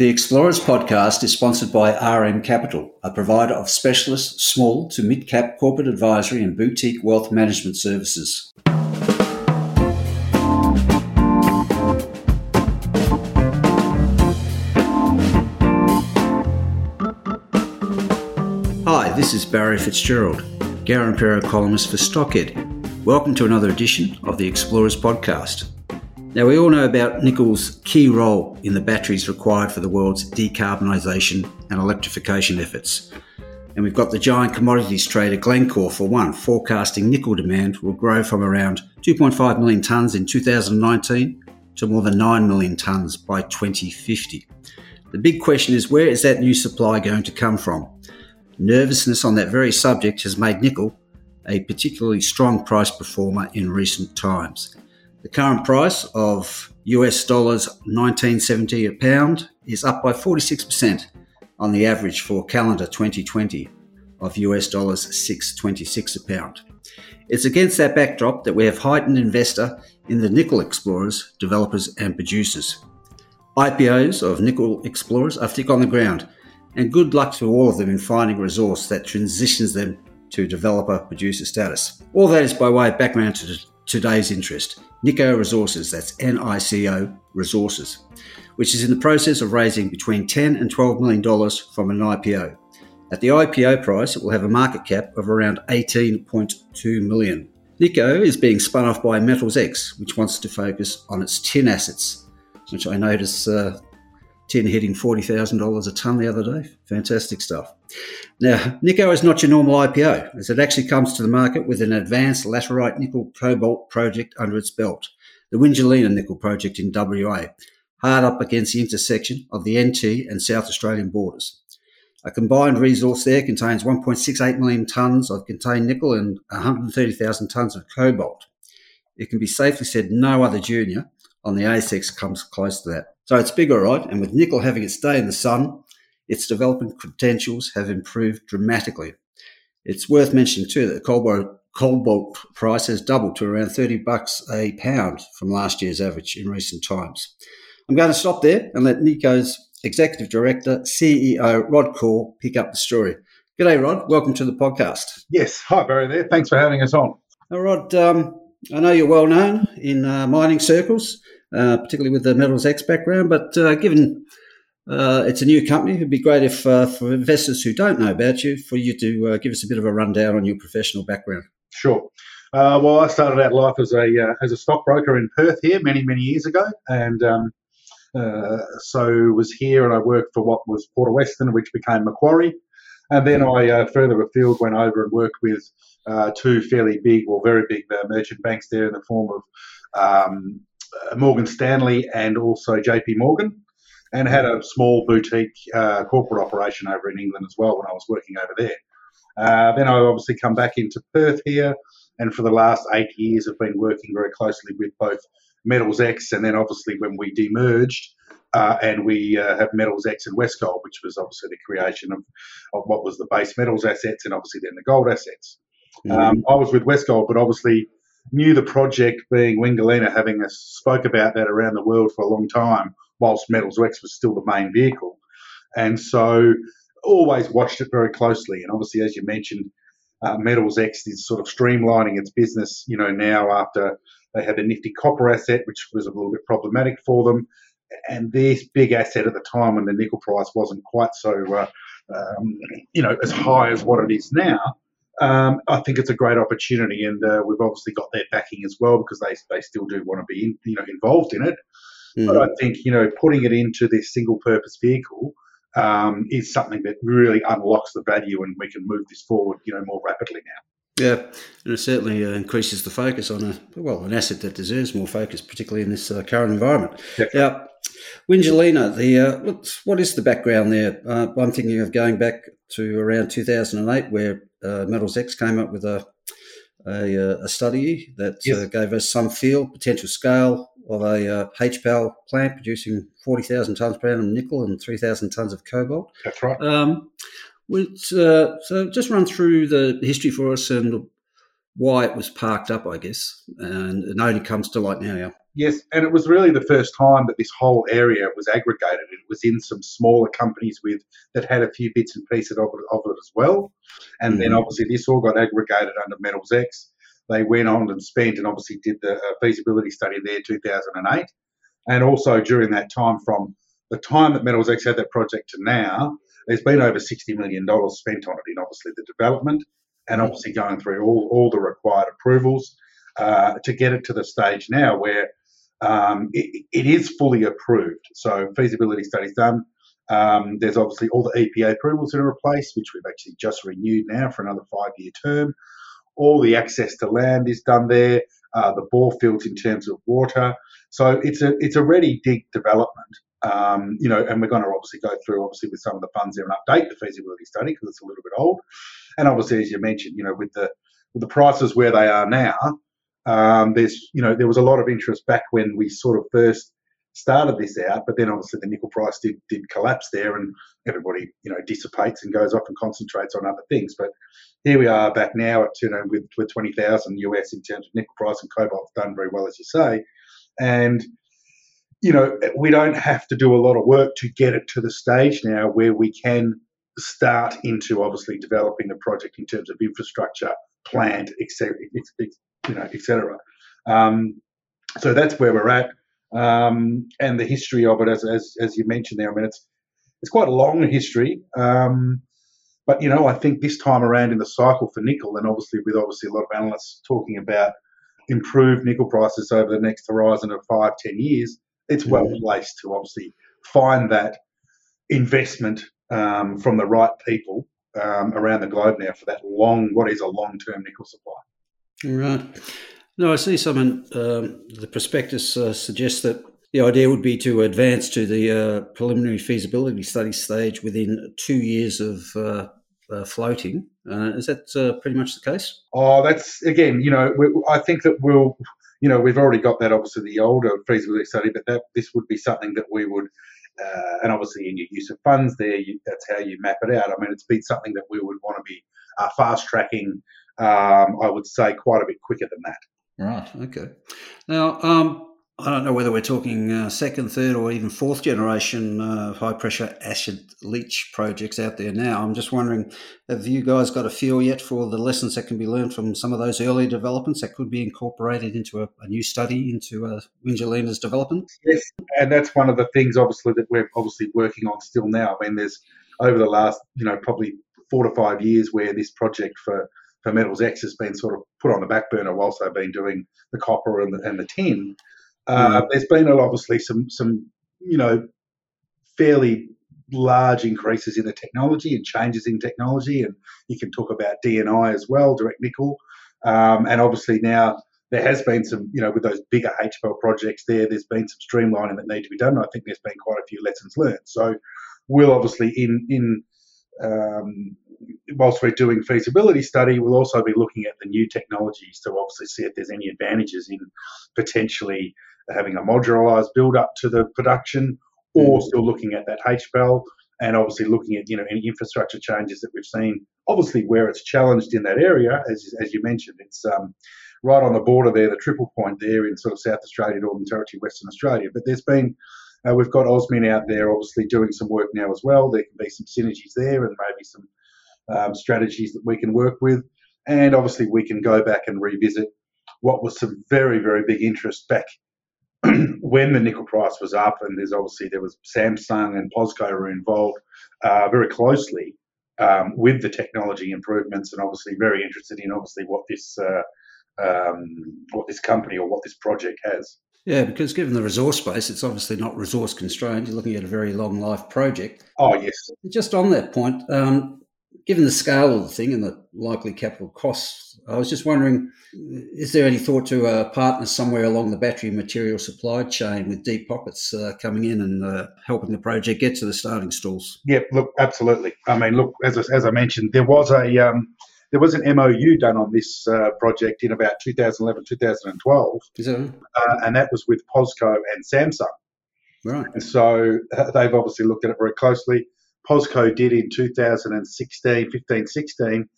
The Explorers podcast is sponsored by RM Capital, a provider of specialist small to mid cap corporate advisory and boutique wealth management services. Hi, this is Barry Fitzgerald, Garimpeiro columnist for Stockhead. Welcome to another edition of the Explorers podcast. Now, we all know about nickel's key role in the batteries required for the world's decarbonisation and electrification efforts. And we've got the giant commodities trader Glencore, for one, forecasting nickel demand will grow from around 2.5 million tonnes in 2019 to more than 9 million tonnes by 2050. The big question is where is that new supply going to come from? Nervousness on that very subject has made nickel a particularly strong price performer in recent times. The current price of US dollars 1970 a pound is up by 46% on the average for calendar 2020 of US dollars 626 a pound. It's against that backdrop that we have heightened investor in the nickel explorers, developers and producers. IPOs of nickel explorers are thick on the ground, and good luck to all of them in finding a resource that transitions them to developer producer status. All that is by way of background to today's interest. Nico Resources, that's N-I-C-O Resources, which is in the process of raising between 10 and 12 million dollars from an IPO. At the IPO price, it will have a market cap of around 18.2 million. Nico is being spun off by Metals X, which wants to focus on its tin assets, which I notice uh, tin hitting $40,000 a tonne the other day. Fantastic stuff. Now, Nico is not your normal IPO, as it actually comes to the market with an advanced laterite nickel cobalt project under its belt, the Wingellina nickel project in WA, hard up against the intersection of the NT and South Australian borders. A combined resource there contains 1.68 million tonnes of contained nickel and 130,000 tonnes of cobalt. It can be safely said no other junior on the ASX comes close to that. So it's big, all right. And with nickel having its day in the sun, its development credentials have improved dramatically. It's worth mentioning too that the cobalt, cobalt price has doubled to around 30 bucks a pound from last year's average in recent times. I'm going to stop there and let Nico's Executive Director, CEO Rod Corps pick up the story. G'day, Rod. Welcome to the podcast. Yes. Hi, Barry there. Thanks for having us on. Now, Rod, um, I know you're well known in uh, mining circles, uh, particularly with the Metals X background, but uh, given uh, it's a new company, it'd be great if uh, for investors who don't know about you, for you to uh, give us a bit of a rundown on your professional background. Sure. well, I started out life as a as a stockbroker in Perth here many many years ago, and um, so was here and I worked for what was Port Western, which became Macquarie, and then I further afield went over and worked with uh, two fairly big, well, very big uh, merchant banks there in the form of um, Morgan Stanley and also JP Morgan, and had a small boutique uh, corporate operation over in England as well when I was working over there. Uh, then I obviously come back into Perth here, and for the last eight years have been working very closely with both Metals X and then obviously when we demerged, uh, and we uh, have Metals X and Westgold, which was obviously the creation of, of what was the base metals assets and obviously then the gold assets. Mm-hmm. Um, I was with Westgold, but obviously knew the project being Wingellina, having spoke about that around the world for a long time, whilst Metals X was still the main vehicle. And so always watched it very closely. And obviously, as you mentioned, uh, Metals X is sort of streamlining its business, you know, now after they had a nifty copper asset, which was a little bit problematic for them. And this big asset at the time when the nickel price wasn't quite so, uh, um, you know, as high as what it is now, um, I think it's a great opportunity, and uh, we've obviously got their backing as well because they they still do want to be in, you know involved in it. Mm. But I think you know putting it into this single purpose vehicle um, is something that really unlocks the value, and we can move this forward, you know, more rapidly now. Yeah, and it certainly uh, increases the focus on a well an asset that deserves more focus, particularly in this uh, current environment. Definitely. Yeah, Wingellina, the uh, what is the background there? Uh, I'm thinking of going back to around 2008, where uh, Metals X came up with a, a, uh, a study that yes. uh, gave us some feel, potential scale of a uh, HPAL plant producing 40,000 tonnes per annum nickel and 3,000 tonnes of cobalt. That's right. Um, which, uh, so just run through the history for us and why it was parked up, I guess, and it only comes to light now. Yeah. Yes, and it was really the first time that this whole area was aggregated. It was in some smaller companies with that had a few bits and pieces of it, of it as well, and mm-hmm. then obviously this all got aggregated under Metals X. They went on and spent and obviously did the uh, feasibility study there 2008, and also during that time from the time that Metals X had that project to now, there's been over $60 million spent on it in obviously the development and obviously going through all, all the required approvals uh, to get it to the stage now where um, it, it is fully approved. So feasibility studies done. Um, there's obviously all the EPA approvals that are in place, which we've actually just renewed now for another five-year term. All the access to land is done there. Uh, the bore fields in terms of water. So it's a it's a ready dig development. Um, you know, and we're going to obviously go through obviously with some of the funds there and update the feasibility study because it's a little bit old. And obviously, as you mentioned, you know, with the with the prices where they are now, um, there's, you know, there was a lot of interest back when we sort of first started this out, but then obviously the nickel price did did collapse there, and everybody, you know, dissipates and goes off and concentrates on other things. But here we are back now at you know with with twenty thousand US in terms of nickel price and cobalt's done very well as you say, and you know we don't have to do a lot of work to get it to the stage now where we can start into obviously developing the project in terms of infrastructure, plant, etc you know, etc. Um, so that's where we're at, um, and the history of it, as, as as you mentioned there. I mean, it's it's quite a long history, um, but you know, I think this time around in the cycle for nickel, and obviously with obviously a lot of analysts talking about improved nickel prices over the next horizon of five, ten years, it's well mm-hmm. placed to obviously find that investment um, from the right people um, around the globe now for that long, what is a long-term nickel supply. Right. No, I see some um, the prospectus uh, suggests that the idea would be to advance to the uh, preliminary feasibility study stage within two years of uh, uh floating. Uh, is that uh, pretty much the case? Oh, that's again, you know, I think that we'll, you know, we've already got that obviously the older feasibility study, but that this would be something that we would. and obviously, in your use of funds, there, you, that's how you map it out. I mean, it's been something that we would want to be fast tracking um, I would say quite a bit quicker than that. Right. Okay. Now, um, I don't know whether we're talking uh, second, third, or even fourth generation uh, high pressure acid leach projects out there now. I'm just wondering, have you guys got a feel yet for the lessons that can be learned from some of those early developments that could be incorporated into a, a new study into uh, Wingellina's development? Yes, and that's one of the things, obviously, that we're obviously working on still now. I mean, there's over the last, you know, probably four to five years where this project for for Metals X has been sort of put on the back burner whilst they've been doing the copper and the, and the tin. Uh, mm. There's been obviously some some you know fairly large increases in the technology and changes in technology, and you can talk about DNI as well, direct nickel, um, and obviously now there has been some, you know, with those bigger HPAL projects there, there's been some streamlining that need to be done. I think there's been quite a few lessons learned. So we'll obviously in in um, whilst we're doing feasibility study, we'll also be looking at the new technologies to obviously see if there's any advantages in potentially having a modularized build up to the production, or mm. still looking at that HPAL and obviously looking at you know any infrastructure changes that we've seen. Obviously, where it's challenged in that area, as as you mentioned, it's um, right on the border there, the triple point there in sort of South Australia, Northern Territory, Western Australia. But there's been uh, we've got OZ Min out there, obviously doing some work now as well. There can be some synergies there, and maybe some um, strategies that we can work with. And obviously, we can go back and revisit what was some very, very big interest back when the nickel price was up. And there's obviously there was Samsung and POSCO were involved uh, very closely um, with the technology improvements, and obviously very interested in obviously what this uh, um, what this company or what this project has. Yeah, because given the resource base, it's obviously not resource constrained. You're looking at a very long life project. Oh, yes. Just on that point, um, given the scale of the thing and the likely capital costs, I was just wondering, is there any thought to a partner somewhere along the battery material supply chain with deep pockets uh, coming in and uh, helping the project get to the starting stalls? Yeah, look, absolutely. I mean, look, as I, as I mentioned, there was a um, there was an MOU done on this uh, project in about 2011, 2012, uh, and that was with POSCO and Samsung. Right. And so uh, they've obviously looked at it very closely. POSCO did in 2016, 15, 16.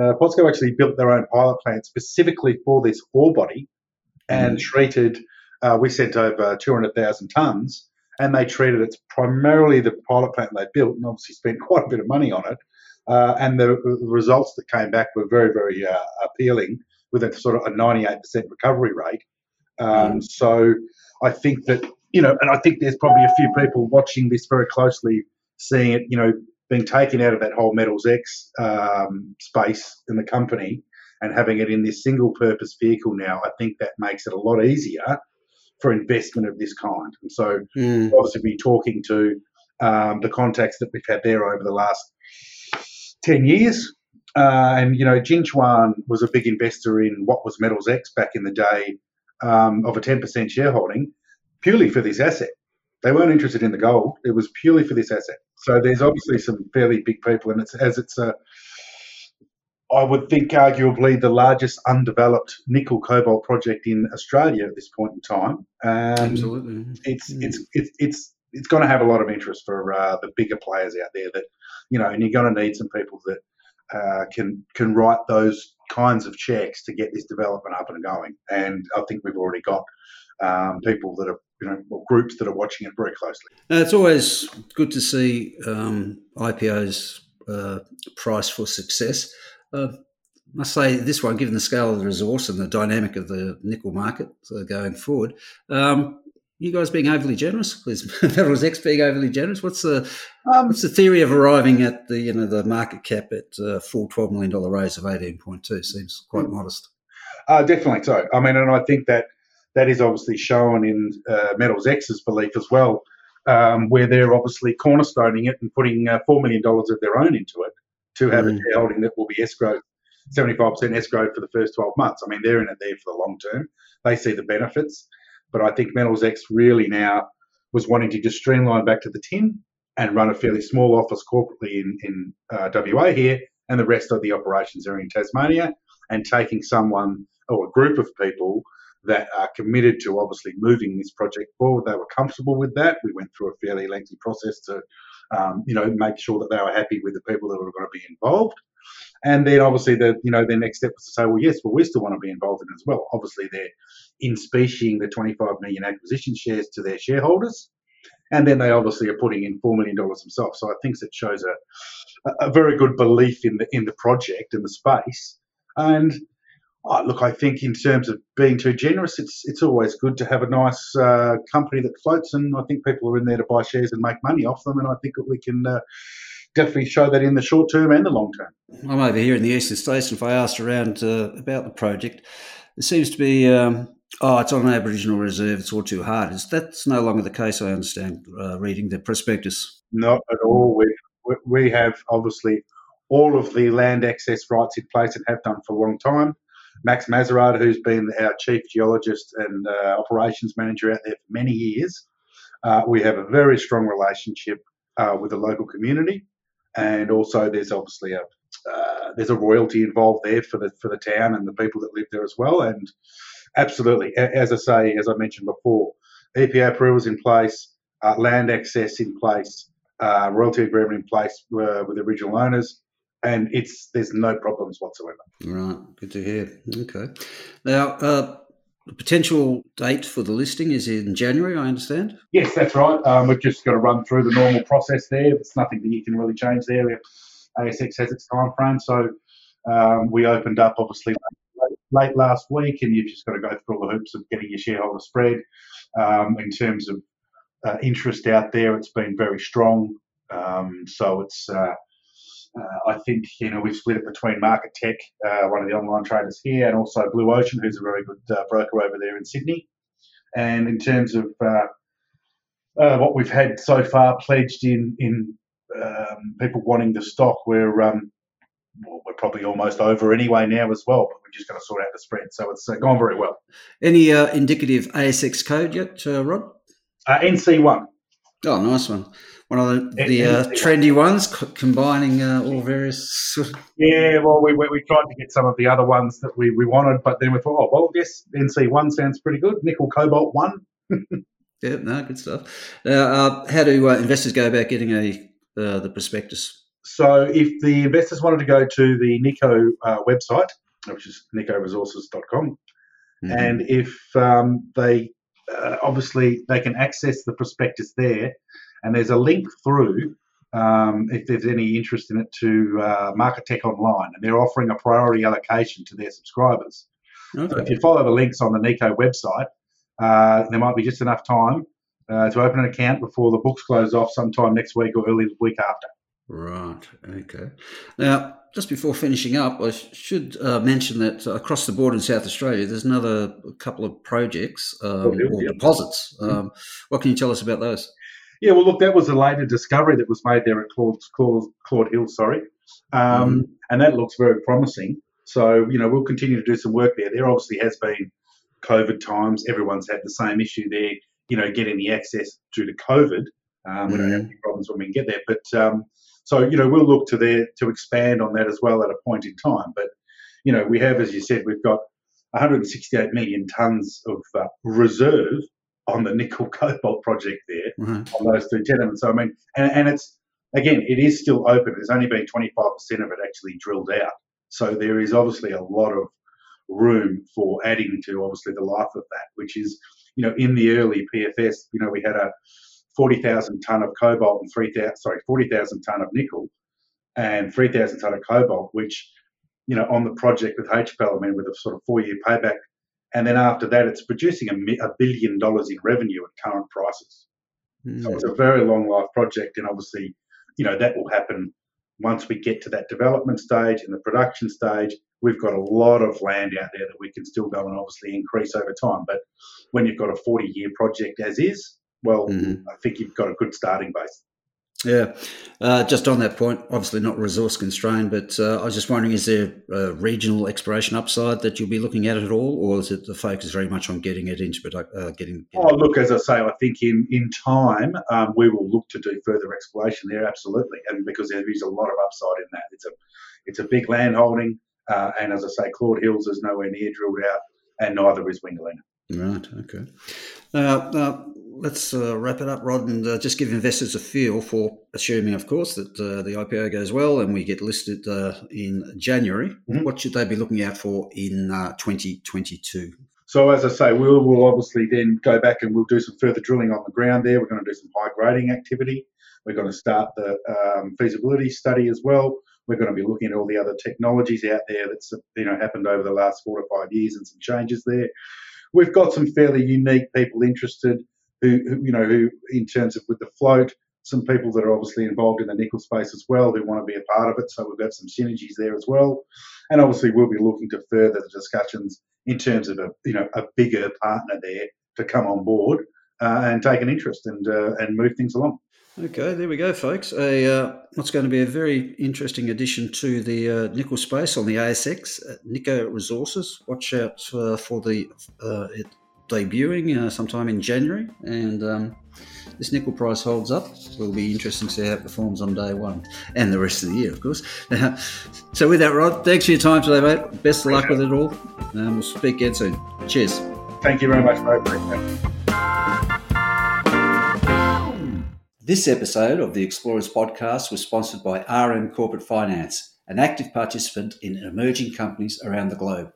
Uh, POSCO actually built their own pilot plant specifically for this ore body and mm. treated, uh, we sent over 200,000 tonnes and they treated it primarily the pilot plant they built and obviously spent quite a bit of money on it. Uh, and the, the, results that came back were very, very uh, appealing with a sort of a 98% recovery rate. Um, mm. So I think that, you know, and I think there's probably a few people watching this very closely, seeing it, you know, being taken out of that whole Metals X um, space in the company and having it in this single purpose vehicle now. I think that makes it a lot easier for investment of this kind. And so, mm. obviously, be talking to um, the contacts that we've had there over the last 10 years. Uh, and, you know, Jinchuan was a big investor in what was Metals X back in the day um, of a 10% shareholding purely for this asset. They weren't interested in the gold. It was purely for this asset. So there's obviously some fairly big people, and it's as it's a I would think arguably the largest undeveloped nickel cobalt project in Australia at this point in time. Um, Absolutely, it's, mm. it's it's it's it's going to have a lot of interest for uh, the bigger players out there. That you know, and you're going to need some people that uh, can can write those kinds of checks to get this development up and going. And I think we've already got um, people that are you know or groups that are watching it very closely. Now, it's always good to see um, IPOs uh, price for success. Uh, I must say this one, given the scale of the resource and the dynamic of the nickel market uh, going forward, um, you guys being overly generous? Is Metals X being overly generous? What's the um, what's the theory of arriving at the you know the market cap at uh, full twelve million dollar raise of eighteen point two? Seems quite mm. modest. Uh, definitely so. I mean, and I think that that is obviously shown in uh, Metals X's belief as well, um, where they're obviously cornerstoning it and putting uh, four million dollars of their own into it to have mm. a shareholding that will be escrow, 75% escrow for the first 12 months. I mean, they're in it there for the long term. They see the benefits. But I think Metals X really now was wanting to just streamline back to the tin and run a fairly small office corporately in, in uh, WA here, and the rest of the operations are in Tasmania, and taking someone or a group of people that are committed to obviously moving this project forward. They were comfortable with that. We went through a fairly lengthy process to um, you know, make sure that they were happy with the people that were going to be involved. And then obviously the you know the next step was to say, well, yes, well we still want to be involved in it as well. Obviously they're in specing the 25 million acquisition shares to their shareholders, and then they obviously are putting in four million dollars themselves. So I think it shows a, a very good belief in the in the project and the space. And Oh, look, I think in terms of being too generous, it's it's always good to have a nice uh, company that floats, and I think people are in there to buy shares and make money off them, and I think that we can uh, definitely show that in the short term and the long term. I'm over here in the eastern states, and if I asked around uh, about the project, it seems to be. Um, oh, it's on an Aboriginal reserve. It's all too hard. Is that's no longer the case? I understand. Uh, reading the prospectus. Not at all. We we have obviously all of the land access rights in place and have done for a long time. Max Mazerad, who's been our chief geologist and uh, operations manager out there for many years. Uh, we have a very strong relationship uh, with the local community, and also there's obviously a uh, there's a royalty involved there for the for the town and the people that live there as well. And absolutely, as I say, as I mentioned before, EPA approvals in place, uh, land access in place, uh, royalty agreement in place with the original owners and it's there's no problems whatsoever. Right, good to hear. Okay, now uh, the potential date for the listing is in January. I understand. Yes, that's right. Um, we've just got to run through the normal process there. It's nothing that you can really change there. ASX has its time frame, so um, we opened up obviously late, late, last week, and you've just got to go through all the hoops of getting your shareholder spread. Um, in terms of uh, interest out there, it's been very strong. Um, so it's uh, uh, I think you know we've split it between Market Tech, uh, one of the online traders here, and also Blue Ocean, who's a very good uh, broker over there in Sydney. And in terms of uh, uh, what we've had so far pledged in in um, people wanting the stock, we're um, well, we're probably almost over anyway now as well. But we're just going to sort out the spread, so it's uh, gone very well. Any indicative ASX code yet, Rod? NC1. Oh, nice one. One of the, the uh, trendy ones, combining uh, all various. Yeah, well, we, we, we, tried to get some of the other ones that we, we wanted, but then we thought, oh, well, guess NC1 sounds pretty good. Nickel Cobalt 1. yeah, no, good stuff. Uh, how do uh, investors go about getting a uh, the prospectus? So, if the investors wanted to go to the Nico uh, website, which is nicoresources.com, mm-hmm. and if um, they obviously they can access the prospectus there and there's a link through um, if there's any interest in it to uh, Market Tech Online, and they're offering a priority allocation to their subscribers. Okay. So if you follow the links on the Nico website, uh, there might be just enough time uh, to open an account before the books close off sometime next week or early the week after. Right. Okay. Now, just before finishing up, I should uh, mention that across the board in South Australia, there's another couple of projects um, oh, or deposits. Um, what can you tell us about those? Yeah, well, look, that was a later discovery that was made there at Claude, Claude, Claude Hill, sorry. Um, mm-hmm. And that looks very promising. So, you know, we'll continue to do some work there. There obviously has been COVID times. Everyone's had the same issue there, you know, getting the access due to COVID. Um, mm-hmm. We don't have mm-hmm. any problems when we can get there. But um, so, you know, we'll look to there to expand on that as well at a point in time. But, you know, we have, as you said, we've got 168 million tonnes of uh, reserve on the nickel cobalt project there mm-hmm. on those two tenements. So I mean, and, and it's again, it is still open. There's only been 25% of it actually drilled out. So there is obviously a lot of room for adding to obviously the life of that, which is, you know, in the early PFS, you know, we had a 40,000 ton of cobalt and 3,000, sorry, 40,000 ton of nickel and 3,000 ton of cobalt, which, you know, on the project with HPAL, I mean, with a sort of four year payback and then after that, it's producing a, a billion dollars in revenue at current prices. Mm. So it's a very long life project, and obviously, you know that will happen once we get to that development stage and the production stage. We've got a lot of land out there that we can still go and obviously increase over time. But when you've got a 40 year project as is, well, mm-hmm. I think you've got a good starting base. Yeah, uh, just on that point, obviously not resource constrained, but uh, I was just wondering: is there a regional exploration upside that you'll be looking at at all, or is it the focus very much on getting it into uh, getting, getting? Oh, look, as I say, I think in in time um, we will look to do further exploration there, absolutely, and because there is a lot of upside in that. It's a it's a big land holding, uh, and as I say, Claude Hills is nowhere near drilled out, and neither is Wingellina. Right. Okay. Now, let's uh, wrap it up, Rod, and uh, just give investors a feel for assuming, of course, that uh, the IPO goes well and we get listed uh, in January. Mm-hmm. What should they be looking out for in uh, 2022? So, as I say, we'll, we'll obviously then go back and we'll do some further drilling on the ground there. We're going to do some high grading activity. We're going to start the um, feasibility study as well. We're going to be looking at all the other technologies out there that's you know happened over the last four to five years and some changes there. We've got some fairly unique people interested who, who, you know, who in terms of with the float, some people that are obviously involved in the nickel space as well who want to be a part of it. So we've got some synergies there as well. And obviously we'll be looking to further the discussions in terms of a you know a bigger partner there to come on board uh, and take an interest and uh, and move things along. Okay, there we go, folks. A uh, what's going to be a very interesting addition to the uh, nickel space on the ASX, uh, Nico Resources. Watch out uh, for the uh, debuting uh, sometime in January, and um, this nickel price holds up. Will be interesting to see how it performs on day one and the rest of the year, of course. so, with that, Rod, thanks for your time today, mate. Best of luck with it all. Um, we'll speak again soon. Cheers. Thank you very much, mate. This episode of the Explorers podcast was sponsored by RM Corporate Finance, an active participant in emerging companies around the globe.